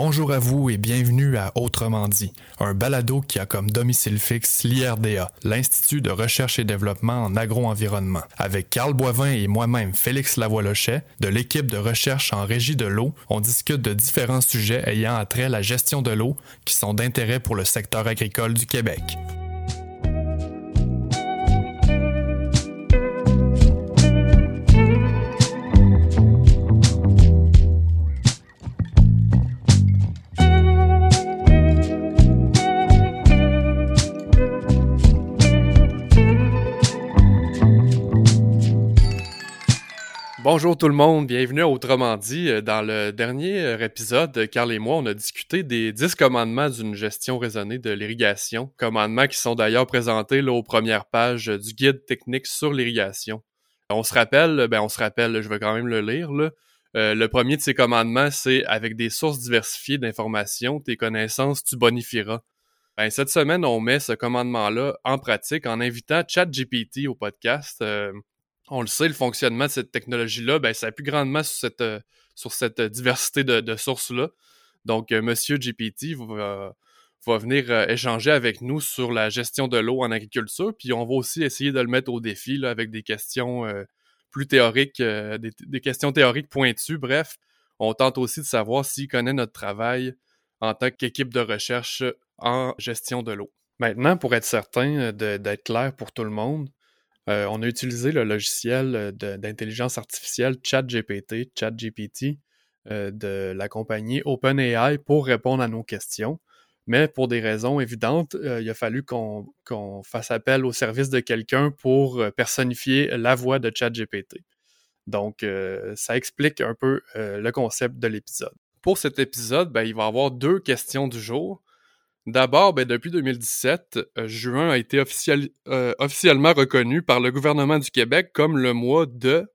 Bonjour à vous et bienvenue à Autrement dit, un balado qui a comme domicile fixe l'IRDA, l'Institut de recherche et développement en agro-environnement. Avec Carl Boivin et moi-même Félix Lavoie-Lochet, de l'équipe de recherche en régie de l'eau, on discute de différents sujets ayant à la gestion de l'eau qui sont d'intérêt pour le secteur agricole du Québec. Bonjour tout le monde, bienvenue à Autrement dit. Euh, dans le dernier euh, épisode, Carl et moi, on a discuté des 10 commandements d'une gestion raisonnée de l'irrigation. Commandements qui sont d'ailleurs présentés aux premières pages du guide technique sur l'irrigation. On se rappelle, ben on se rappelle, je vais quand même le lire. Euh, le premier de ces commandements, c'est avec des sources diversifiées d'informations, tes connaissances, tu bonifieras. Ben, cette semaine, on met ce commandement-là en pratique en invitant ChatGPT au podcast on le sait, le fonctionnement de cette technologie-là, ben, ça appuie grandement sur cette, euh, sur cette diversité de, sources-là. Donc, euh, Monsieur GPT va, venir euh, échanger avec nous sur la gestion de l'eau en agriculture, puis on va aussi essayer de le mettre au défi avec des questions plus théoriques, des, questions théoriques pointues. Bref, on tente aussi de savoir s'il connaît notre travail en tant qu'équipe de recherche en gestion de l'eau. Maintenant, pour être certain d'être clair pour tout le monde, euh, on a utilisé le logiciel euh, d'intelligence artificielle ChatGPT, euh, de la compagnie OpenAI pour répondre à nos questions. Mais pour des raisons évidentes, il a fallu qu'on fasse appel au service de quelqu'un pour personnifier la voix de ChatGPT. Donc, ça explique un peu le concept de l'épisode. Pour cet épisode, ben, il va y avoir deux questions du jour. D'abord, ben, depuis 2017, euh, juin a été euh, officiellement reconnu par le gouvernement du Québec comme le mois de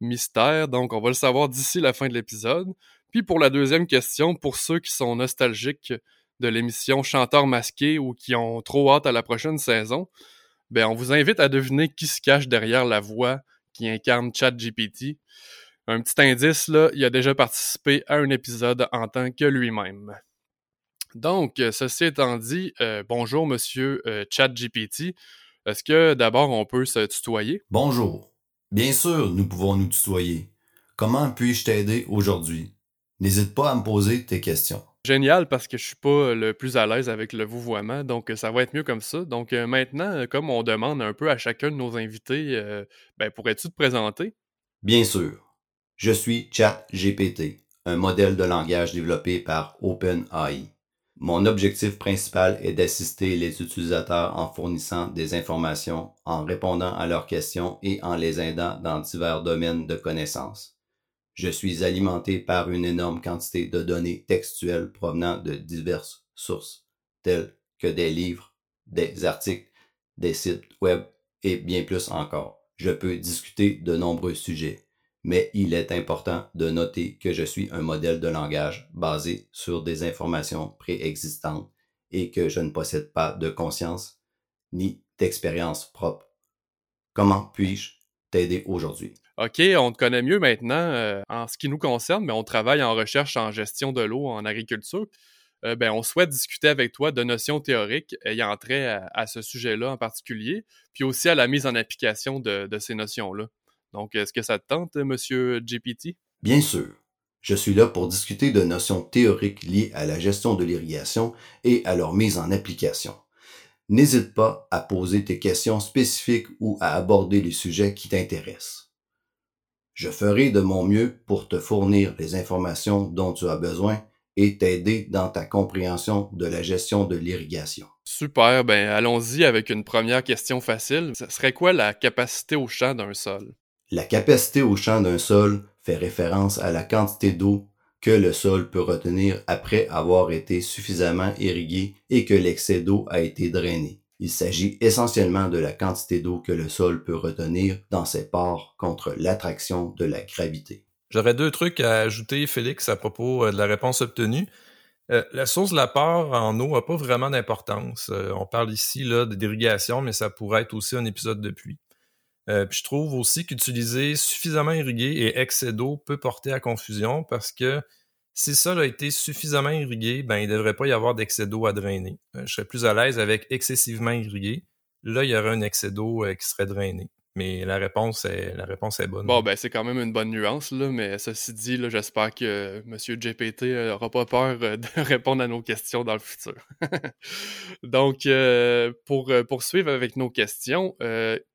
mystère. Donc, on va le savoir d'ici la fin de l'épisode. Puis pour la deuxième question, pour ceux qui sont nostalgiques de l'émission Chanteur masqué ou qui ont trop hâte à la prochaine saison, ben, on vous invite à deviner qui se cache derrière la voix qui incarne ChatGPT. Un petit indice, il a déjà participé à un épisode en tant que lui-même. Donc, euh, ceci étant dit, euh, bonjour Monsieur euh, ChatGPT. Est-ce que d'abord on peut se tutoyer? Bonjour. Bien sûr, nous pouvons nous tutoyer. Comment puis-je t'aider aujourd'hui? N'hésite pas à me poser tes questions. Génial, parce que je suis pas le plus à l'aise avec le vouvoiement, donc ça va être mieux comme ça. Donc maintenant, comme on demande un peu à chacun de nos invités, ben, pourrais-tu te présenter? Bien sûr. Je suis ChatGPT, un modèle de langage développé par OpenAI. Mon objectif principal est d'assister les utilisateurs en fournissant des informations, en répondant à leurs questions et en les aidant dans divers domaines de connaissances. Je suis alimenté par une énorme quantité de données textuelles provenant de diverses sources, telles que des livres, des articles, des sites web et bien plus encore. Je peux discuter de nombreux sujets, mais il est important de noter que je suis un modèle de langage basé sur des informations préexistantes et que je ne possède pas de conscience ni d'expérience propre. Comment puis-je t'aider aujourd'hui? OK, on te connaît mieux maintenant euh, en ce qui nous concerne, mais on travaille en recherche en gestion de l'eau en agriculture. Euh, ben, on souhaite discuter avec toi de notions théoriques ayant trait à, ce sujet-là en particulier, puis aussi à la mise en application de ces notions-là. Donc, est-ce que ça te tente, monsieur GPT? Bien sûr. Je suis là pour discuter de notions théoriques liées à la gestion de l'irrigation et à leur mise en application. N'hésite pas à poser tes questions spécifiques ou à aborder les sujets qui t'intéressent. Je ferai de mon mieux pour te fournir les informations dont tu as besoin et t'aider dans ta compréhension de la gestion de l'irrigation. Super, ben allons-y avec une première question facile. Ce serait quoi la capacité au champ d'un sol? La capacité au champ d'un sol fait référence à la quantité d'eau que le sol peut retenir après avoir été suffisamment irrigué et que l'excès d'eau a été drainé. Il s'agit essentiellement de la quantité d'eau que le sol peut retenir dans ses pores contre l'attraction de la gravité. J'aurais deux trucs à ajouter, Félix, à propos euh, de la réponse obtenue. Euh, la source de l'apport en eau n'a pas vraiment d'importance. Euh, on parle ici d'irrigation, mais ça pourrait être aussi un épisode de pluie. Euh, puis je trouve aussi qu'utiliser suffisamment irrigué et excès d'eau peut porter à confusion parce que Si sol a été suffisamment irrigué, ben, il ne devrait pas y avoir d'excès d'eau à drainer. Euh, je serais plus à l'aise avec excessivement irrigué. Là, il y aurait un excès d'eau euh, qui serait drainé. Mais la réponse est, la réponse est bonne. Bon, ben, c'est quand même une bonne nuance, là, mais ceci dit, j'espère que M. GPT n'aura pas peur de répondre à nos questions dans le futur. Donc, pour poursuivre avec nos questions,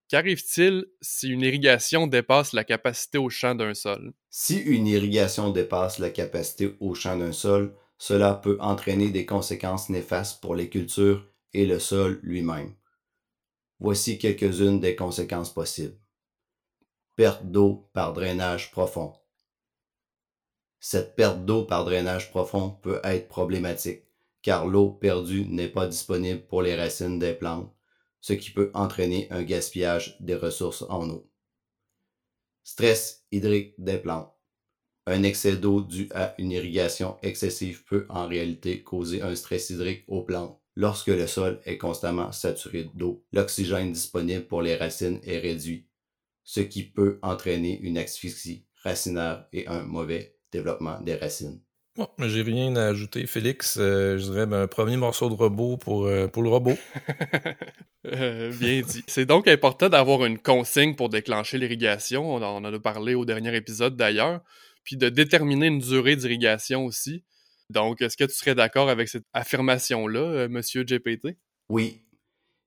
Qu'arrive-t-il si une irrigation dépasse la capacité au champ d'un sol? Si une irrigation dépasse la capacité au champ d'un sol, cela peut entraîner des conséquences néfastes pour les cultures et le sol lui-même. Voici quelques-unes des conséquences possibles. Perte d'eau par drainage profond. Cette perte d'eau par drainage profond peut être problématique, car l'eau perdue n'est pas disponible pour les racines des plantes ce qui peut entraîner un gaspillage des ressources en eau. Stress hydrique des plantes. Un excès d'eau dû à une irrigation excessive peut en réalité causer un stress hydrique aux plantes. Lorsque le sol est constamment saturé d'eau, l'oxygène disponible pour les racines est réduit, ce qui peut entraîner une asphyxie racinaire et un mauvais développement des racines. Bon, j'ai rien à ajouter, Félix. euh, je dirais ben, un premier morceau de robot pour, euh, pour le robot. Euh, bien dit. C'est donc important d'avoir une consigne pour déclencher l'irrigation. On en a parlé au dernier épisode d'ailleurs. Puis de déterminer une durée d'irrigation aussi. Donc, est-ce que tu serais d'accord avec cette affirmation-là, euh, monsieur GPT? Oui,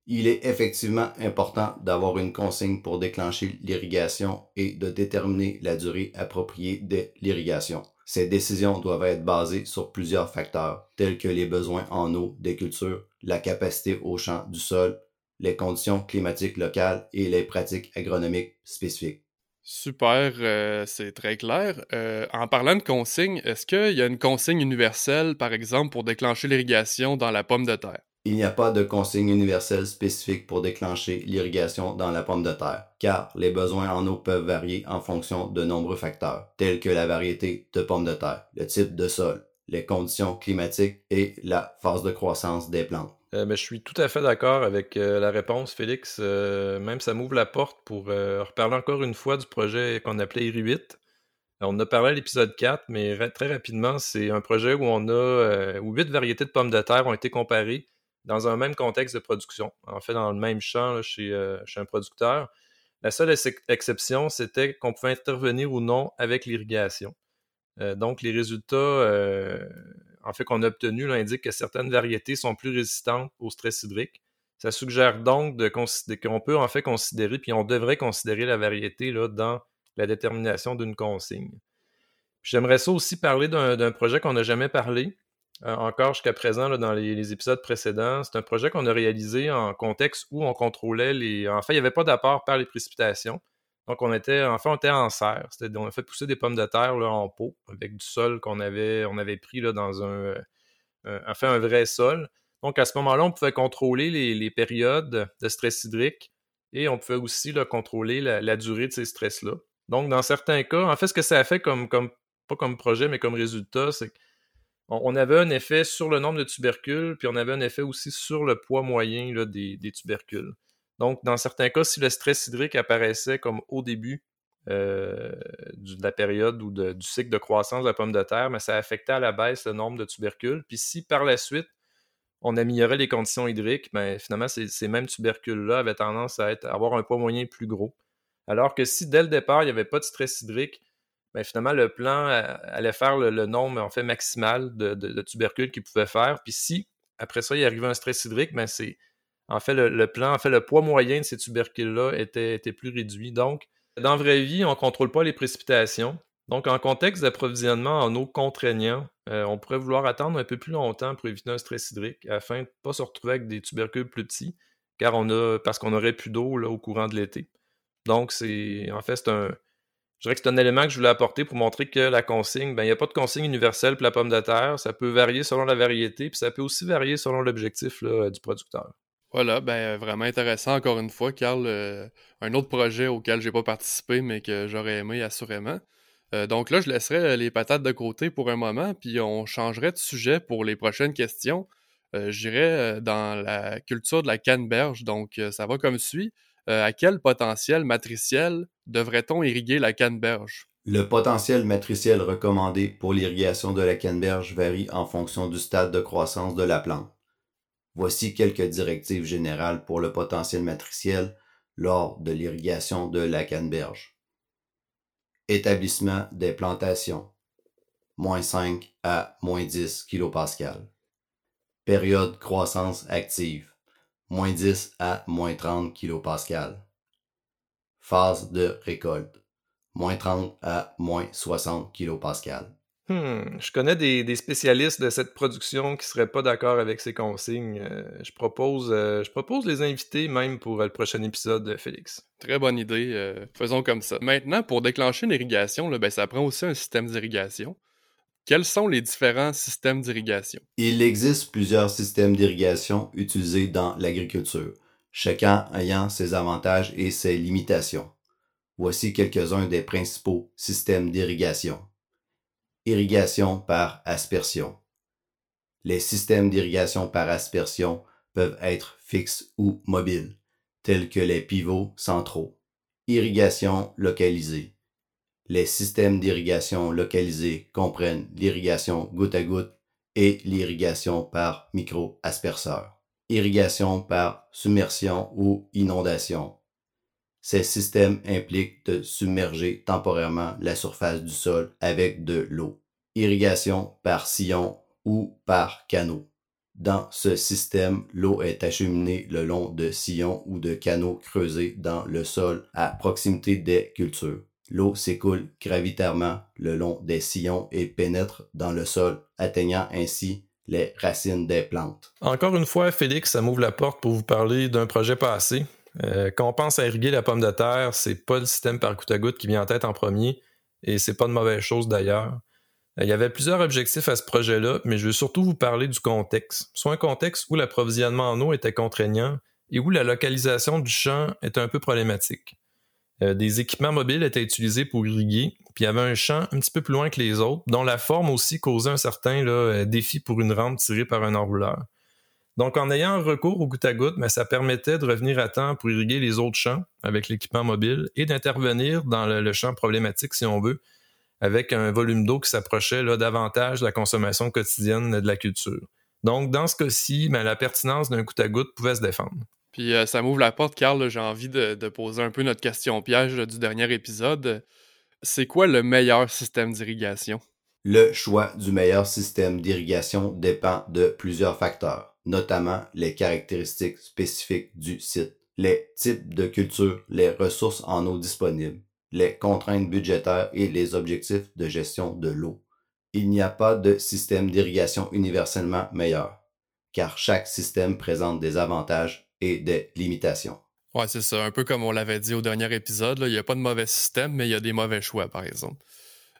il est effectivement important d'avoir une consigne pour déclencher l'irrigation et de déterminer la durée appropriée de l'irrigation. Ces décisions doivent être basées sur plusieurs facteurs, tels que les besoins en eau des cultures, la capacité au champ du sol, les conditions climatiques locales et les pratiques agronomiques spécifiques. Super, euh, c'est très clair. Euh, en parlant de consigne, est-ce qu'il y a une consigne universelle, par exemple, pour déclencher l'irrigation dans la pomme de terre? Il n'y a pas de consigne universelle spécifique pour déclencher l'irrigation dans la pomme de terre, car les besoins en eau peuvent varier en fonction de nombreux facteurs, tels que la variété de pommes de terre, le type de sol, les conditions climatiques et la phase de croissance des plantes. Euh, ben, je suis tout à fait d'accord avec euh, la réponse, Félix. Euh, même ça m'ouvre la porte pour reparler encore une fois du projet qu'on appelait IRI8. On a parlé à l'épisode 4, mais très rapidement, c'est un projet où on a où huit variétés de pommes de terre ont été comparées dans un même contexte de production. En fait, dans le même champ là, chez, euh, chez un producteur. La seule ex- exception, c'était qu'on pouvait intervenir ou non avec l'irrigation. Euh, donc, les résultats euh, en fait qu'on a obtenus indiquent que certaines variétés sont plus résistantes au stress hydrique. Ça suggère donc qu'on peut en fait considérer, puis on devrait considérer la variété là, dans la détermination d'une consigne. J'aimerais ça aussi parler d'un projet qu'on n'a jamais parlé, euh, encore jusqu'à présent dans les, épisodes précédents. C'est un projet qu'on a réalisé en contexte où on contrôlait les. En fait, il n'y avait pas d'apport par les précipitations. Donc, on était, en fait, on était en serre. On a fait pousser des pommes de terre en pot avec du sol qu'on avait, pris dans un, euh, un- en fait, un vrai sol. Donc, à ce moment-là, on pouvait contrôler les, périodes de stress hydrique et on pouvait aussi contrôler la, durée de ces stress-là. Donc, dans certains cas, en fait, ce que ça a fait comme, comme pas comme projet, mais comme résultat, c'est qu'on on avait un effet sur le nombre de tubercules, puis on avait un effet aussi sur le poids moyen des, tubercules. Donc, dans certains cas, si le stress hydrique apparaissait comme au début euh, de la période ou du cycle de croissance de la pomme de terre, mais ça affectait à la baisse le nombre de tubercules. Puis si par la suite, on améliorait les conditions hydriques, ben, finalement, ces, mêmes tubercules-là avaient tendance à, à avoir un poids moyen plus gros. Alors que si dès le départ, il n'y avait pas de stress hydrique, ben, finalement, le plan euh, allait faire le, nombre en fait maximal de, tubercules qu'il pouvait faire. Puis si, après ça, il arrivait un stress hydrique, ben, c'est en fait le, plan, en fait, le poids moyen de ces tubercules-là était, était plus réduit. Donc, dans la vraie vie, on ne contrôle pas les précipitations. Donc, en contexte d'approvisionnement en eau contraignant, euh, on pourrait vouloir attendre un peu plus longtemps pour éviter un stress hydrique afin de ne pas se retrouver avec des tubercules plus petits, car on a, parce qu'on aurait plus d'eau au courant de l'été. Donc, c'est en fait, c'est un, je dirais que c'est un élément que je voulais apporter pour montrer que la consigne, ben, il n'y a pas de consigne universelle pour la pomme de terre. Ça peut varier selon la variété, puis ça peut aussi varier selon l'objectif là, du producteur. Voilà, ben vraiment intéressant encore une fois, Carl. euh, un autre projet auquel j'ai pas participé, mais que j'aurais aimé assurément. Euh, donc là, je laisserai les patates de côté pour un moment, puis on changerait de sujet pour les prochaines questions. Euh, J'irai euh, dans la culture de la canneberge, donc euh, ça va comme suit. Euh, à quel potentiel matriciel devrait-on irriguer la canneberge? Le potentiel matriciel recommandé pour l'irrigation de la canneberge varie en fonction du stade de croissance de la plante. Voici quelques directives générales pour le potentiel matriciel lors de l'irrigation de la canneberge. Établissement des plantations. Moins 5 à moins 10 kPa. Période croissance active. Moins 10 à moins 30 kPa. Phase de récolte. Moins 30 à moins 60 kPa. Hmm, je connais des, spécialistes de cette production qui seraient pas d'accord avec ces consignes. Euh, je propose, euh, je propose les inviter même pour le prochain épisode, Félix. Très bonne idée. Euh, faisons comme ça. Maintenant, pour déclencher une irrigation, ben, ça prend aussi un système d'irrigation. Quels sont les différents systèmes d'irrigation? Il existe plusieurs systèmes d'irrigation utilisés dans l'agriculture, chacun ayant ses avantages et ses limitations. Voici quelques-uns des principaux systèmes d'irrigation. Irrigation par aspersion. Les systèmes d'irrigation par aspersion peuvent être fixes ou mobiles, tels que les pivots centraux. Irrigation localisée. Les systèmes d'irrigation localisés comprennent l'irrigation goutte à goutte et l'irrigation par micro-asperceur. Irrigation par submersion ou inondation. Ces systèmes impliquent de submerger temporairement la surface du sol avec de l'eau. Irrigation par sillon ou par canot. Dans ce système, l'eau est acheminée le long de sillons ou de canaux creusés dans le sol à proximité des cultures. L'eau s'écoule gravitairement le long des sillons et pénètre dans le sol, atteignant ainsi les racines des plantes. Encore une fois, Félix, ça m'ouvre la porte pour vous parler d'un projet passé euh, quand on pense à irriguer la pomme de terre, c'est pas le système par goutte à goutte qui vient en tête en premier, et c'est pas de mauvaise chose d'ailleurs. Euh, il y avait plusieurs objectifs à ce projet-là, mais je veux surtout vous parler du contexte. Soit un contexte où l'approvisionnement en eau était contraignant et où la localisation du champ était un peu problématique. Euh, des équipements mobiles étaient utilisés pour irriguer, puis il y avait un champ un petit peu plus loin que les autres, dont la forme aussi causait un certain défi pour une rampe tirée par un enrouleur. Donc, en ayant recours au goutte à goutte, mais ça permettait de revenir à temps pour irriguer les autres champs avec l'équipement mobile et d'intervenir dans le, champ problématique, si on veut, avec un volume d'eau qui s'approchait davantage de la consommation quotidienne de la culture. Donc, dans ce cas-ci, ben, la pertinence d'un goutte à goutte pouvait se défendre. Puis euh, ça m'ouvre la porte, Carl. J'ai envie de, poser un peu notre question piège du dernier épisode. C'est quoi le meilleur système d'irrigation? Le choix du meilleur système d'irrigation dépend de plusieurs facteurs notamment les caractéristiques spécifiques du site, les types de cultures, les ressources en eau disponibles, les contraintes budgétaires et les objectifs de gestion de l'eau. Il n'y a pas de système d'irrigation universellement meilleur, car chaque système présente des avantages et des limitations. Ouais, c'est ça. Un peu comme on l'avait dit au dernier épisode, il n'y a pas de mauvais système, mais il y a des mauvais choix, par exemple.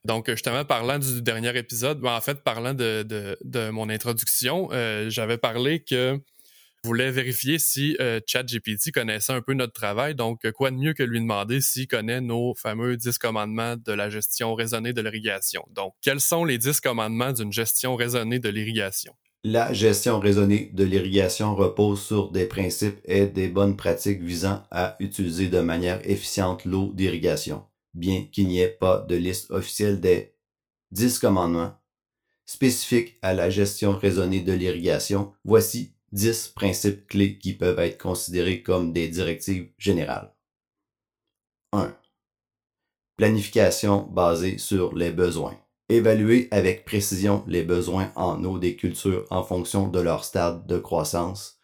Donc, justement, parlant du dernier épisode, ben, en fait, parlant de, mon introduction, euh, j'avais parlé que je voulais vérifier si euh, ChatGPT connaissait un peu notre travail. Donc, quoi de mieux que lui demander s'il connaît nos fameux 10 commandements de la gestion raisonnée de l'irrigation? Donc, quels sont les 10 commandements d'une gestion raisonnée de l'irrigation? La gestion raisonnée de l'irrigation repose sur des principes et des bonnes pratiques visant à utiliser de manière efficiente l'eau d'irrigation bien qu'il n'y ait pas de liste officielle des dix commandements spécifiques à la gestion raisonnée de l'irrigation, voici dix principes clés qui peuvent être considérés comme des directives générales. 1. Planification basée sur les besoins. Évaluer avec précision les besoins en eau des cultures en fonction de leur stade de croissance,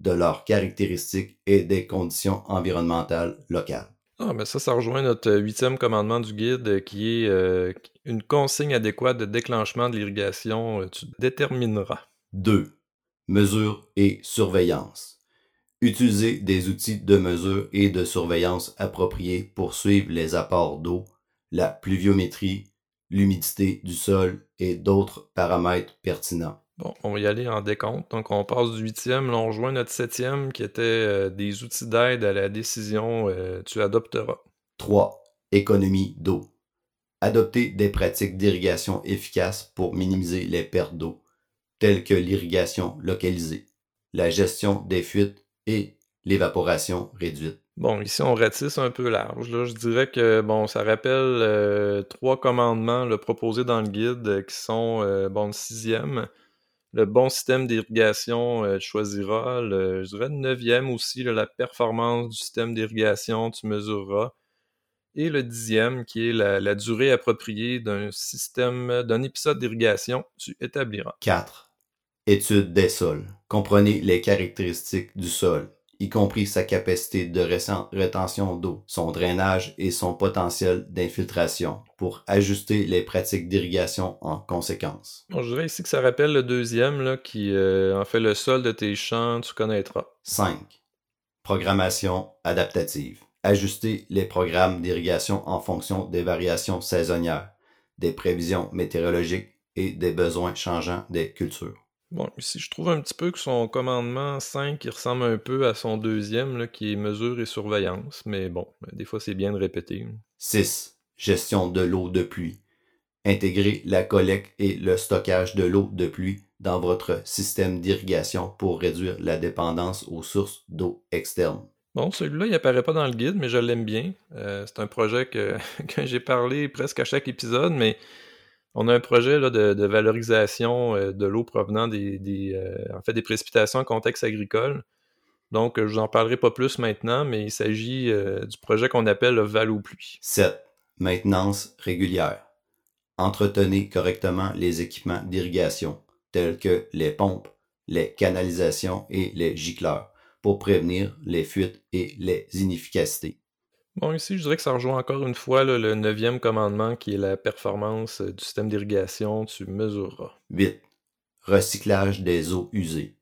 de leurs caractéristiques et des conditions environnementales locales. Ah, ben ça, ça rejoint notre euh, huitième commandement du guide euh, qui est euh, une consigne adéquate de déclenchement de l'irrigation. tu détermineras. 2. Mesure et surveillance. Utiliser des outils de mesure et de surveillance appropriés pour suivre les apports d'eau, la pluviométrie, l'humidité du sol et d'autres paramètres pertinents. Bon, on va y aller en décompte. Donc, on passe du huitième, là, on rejoint notre septième qui était euh, des outils d'aide à la décision. Euh, tu adopteras. 3. Économie d'eau. Adopter des pratiques d'irrigation efficaces pour minimiser les pertes d'eau, telles que l'irrigation localisée, la gestion des fuites et l'évaporation réduite. Bon, ici, on ratisse un peu large. Je dirais que, bon, ça rappelle euh, trois commandements proposés dans le guide euh, qui sont, euh, bon, le sixième, le bon système d'irrigation, tu choisiras. Le, je dirais le neuvième aussi, la performance du système d'irrigation, tu mesureras. Et le dixième, qui est la, la durée appropriée d'un système, d'un épisode d'irrigation, tu établiras. 4. Étude des sols. Comprenez les caractéristiques du sol y compris sa capacité de rétention d'eau, son drainage et son potentiel d'infiltration, pour ajuster les pratiques d'irrigation en conséquence. je dirais ici que ça rappelle le deuxième, là, qui euh, en fait le sol de tes champs, tu connaîtras. 5. Programmation adaptative. Ajuster les programmes d'irrigation en fonction des variations saisonnières, des prévisions météorologiques et des besoins changeants des cultures. Bon, ici, je trouve un petit peu que son commandement 5, il ressemble un peu à son deuxième, là, qui est mesure et surveillance, mais bon, des fois, c'est bien de répéter. 6. Gestion de l'eau de pluie. Intégrer la collecte et le stockage de l'eau de pluie dans votre système d'irrigation pour réduire la dépendance aux sources d'eau externes. Bon, celui-là, il apparaît pas dans le guide, mais je l'aime bien. Euh, c'est un projet que, que j'ai parlé presque à chaque épisode, mais on a un projet de, valorisation euh, de l'eau provenant des, euh, des précipitations en contexte agricole. Donc, je vous parlerai pas plus maintenant, mais il s'agit euh, du projet qu'on appelle le Val pluie. 7. Maintenance régulière. Entretenez correctement les équipements d'irrigation, tels que les pompes, les canalisations et les gicleurs, pour prévenir les fuites et les inefficacités. Bon, ici, je dirais que ça rejoint encore une fois le neuvième commandement qui est la performance euh, du système d'irrigation. Tu mesureras. 8. Recyclage des eaux usées.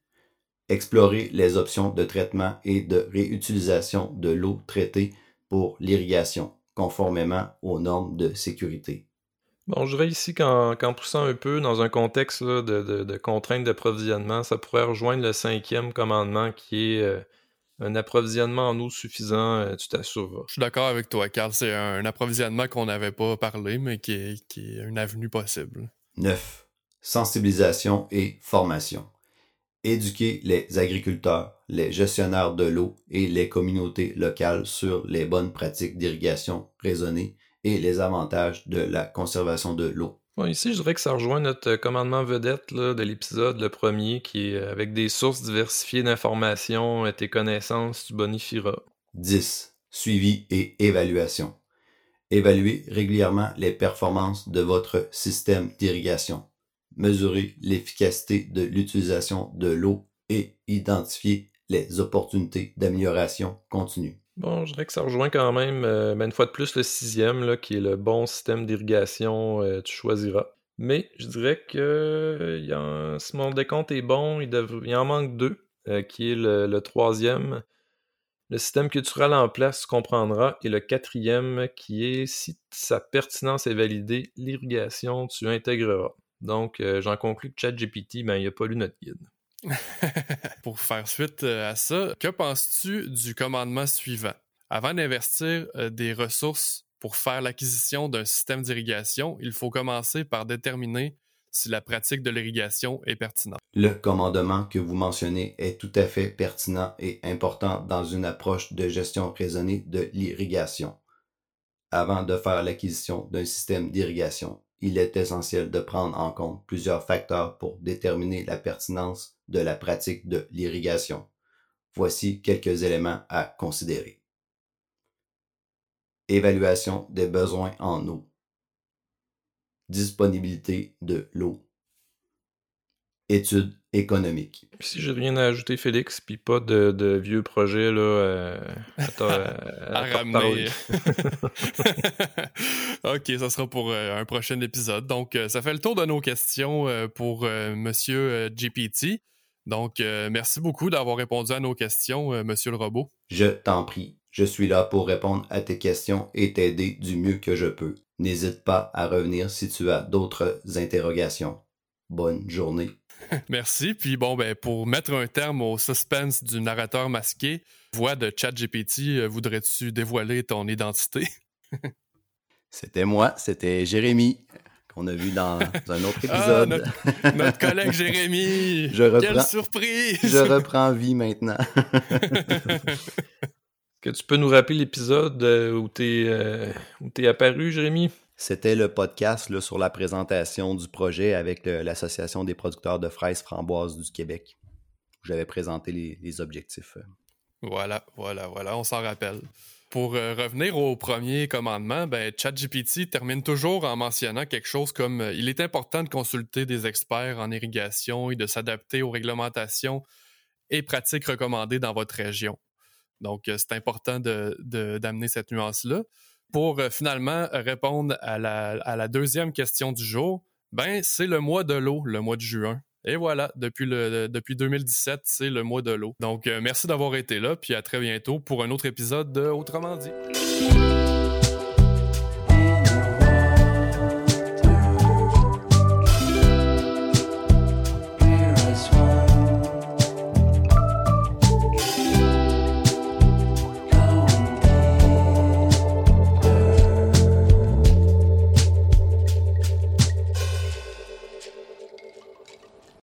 Explorer les options de traitement et de réutilisation de l'eau traitée pour l'irrigation, conformément aux normes de sécurité. Bon, je dirais ici qu'en poussant un peu dans un contexte de, de, contraintes d'approvisionnement, ça pourrait rejoindre le cinquième commandement qui est euh, un approvisionnement en eau suffisant, euh, tu t'assureras. Je suis d'accord avec toi, Carl. C'est un, approvisionnement qu'on n'avait pas parlé, mais qui est, qui est une avenue possible. 9. Sensibilisation et formation. Éduquer les agriculteurs, les gestionnaires de l'eau et les communautés locales sur les bonnes pratiques d'irrigation raisonnées et les avantages de la conservation de l'eau ici, je dirais que ça rejoint notre commandement vedette de l'épisode, le premier, qui est avec des sources diversifiées d'informations et tes connaissances, tu bonifieras. 10. Suivi et évaluation. Évaluez régulièrement les performances de votre système d'irrigation. Mesurez l'efficacité de l'utilisation de l'eau et identifiez les opportunités d'amélioration continue. Bon, je dirais que ça rejoint quand même, euh, ben, une fois de plus, le sixième, là, qui est le bon système d'irrigation, euh, tu choisiras. Mais je dirais que y a si mon décompte est bon, il, en manque deux, euh, qui est le, troisième. Le système culturel en place, tu comprendras. Et le quatrième, qui est, si sa pertinence est validée, l'irrigation, tu intégreras. Donc, j'en conclus que ChatGPT, ben, il n'a pas lu notre guide. Pour faire suite euh, à ça, que penses-tu du commandement suivant? Avant d'investir euh, des ressources pour faire l'acquisition d'un système d'irrigation, il faut commencer par déterminer si la pratique de l'irrigation est pertinente. Le commandement que vous mentionnez est tout à fait pertinent et important dans une approche de gestion raisonnée de l'irrigation. Avant de faire l'acquisition d'un système d'irrigation, il est essentiel de prendre en compte plusieurs facteurs pour déterminer la pertinence de la pratique de l'irrigation. Voici quelques éléments à considérer. Évaluation des besoins en eau. Disponibilité de l'eau. Études économiques. Si j'ai rien à ajouter, Félix, puis pas de, vieux projets là, euh, à, ramener. ok, ça sera pour euh, un prochain épisode. Donc, euh, ça fait le tour de nos questions pour Monsieur GPT. Donc, merci beaucoup d'avoir répondu à nos questions, Monsieur le robot. Je t'en prie. Je suis là pour répondre à tes questions et t'aider du mieux que je peux. N'hésite pas à revenir si tu as d'autres interrogations. Bonne journée. Merci. Puis bon, ben, pour mettre un terme au suspense du narrateur masqué, voix de ChatGPT, euh, voudrais-tu dévoiler ton identité? c'était moi, c'était Jérémy, qu'on a vu dans un autre ah, épisode. notre, collègue Jérémy! Je Quelle surprise! je reprends vie maintenant. Que tu peux nous rappeler l'épisode où tu es, apparu, Jérémy? C'était le podcast sur la présentation du projet avec l'Association des producteurs de fraises framboises du Québec. J'avais présenté les, objectifs. Voilà, voilà, voilà, on s'en rappelle. Pour euh, revenir au premier commandement, ben, ChatGPT termine toujours en mentionnant quelque chose comme euh, il est important de consulter des experts en irrigation et de s'adapter aux réglementations et pratiques recommandées dans votre région. Donc, euh, c'est important d'amener de, cette nuance-là. Pour finalement répondre à la, deuxième question du jour, ben, c'est le mois de l'eau, le mois de juin. Et voilà, depuis, depuis 2017, c'est le mois de l'eau. Donc, euh, merci d'avoir été là, puis à très bientôt pour un autre épisode de Autrement dit.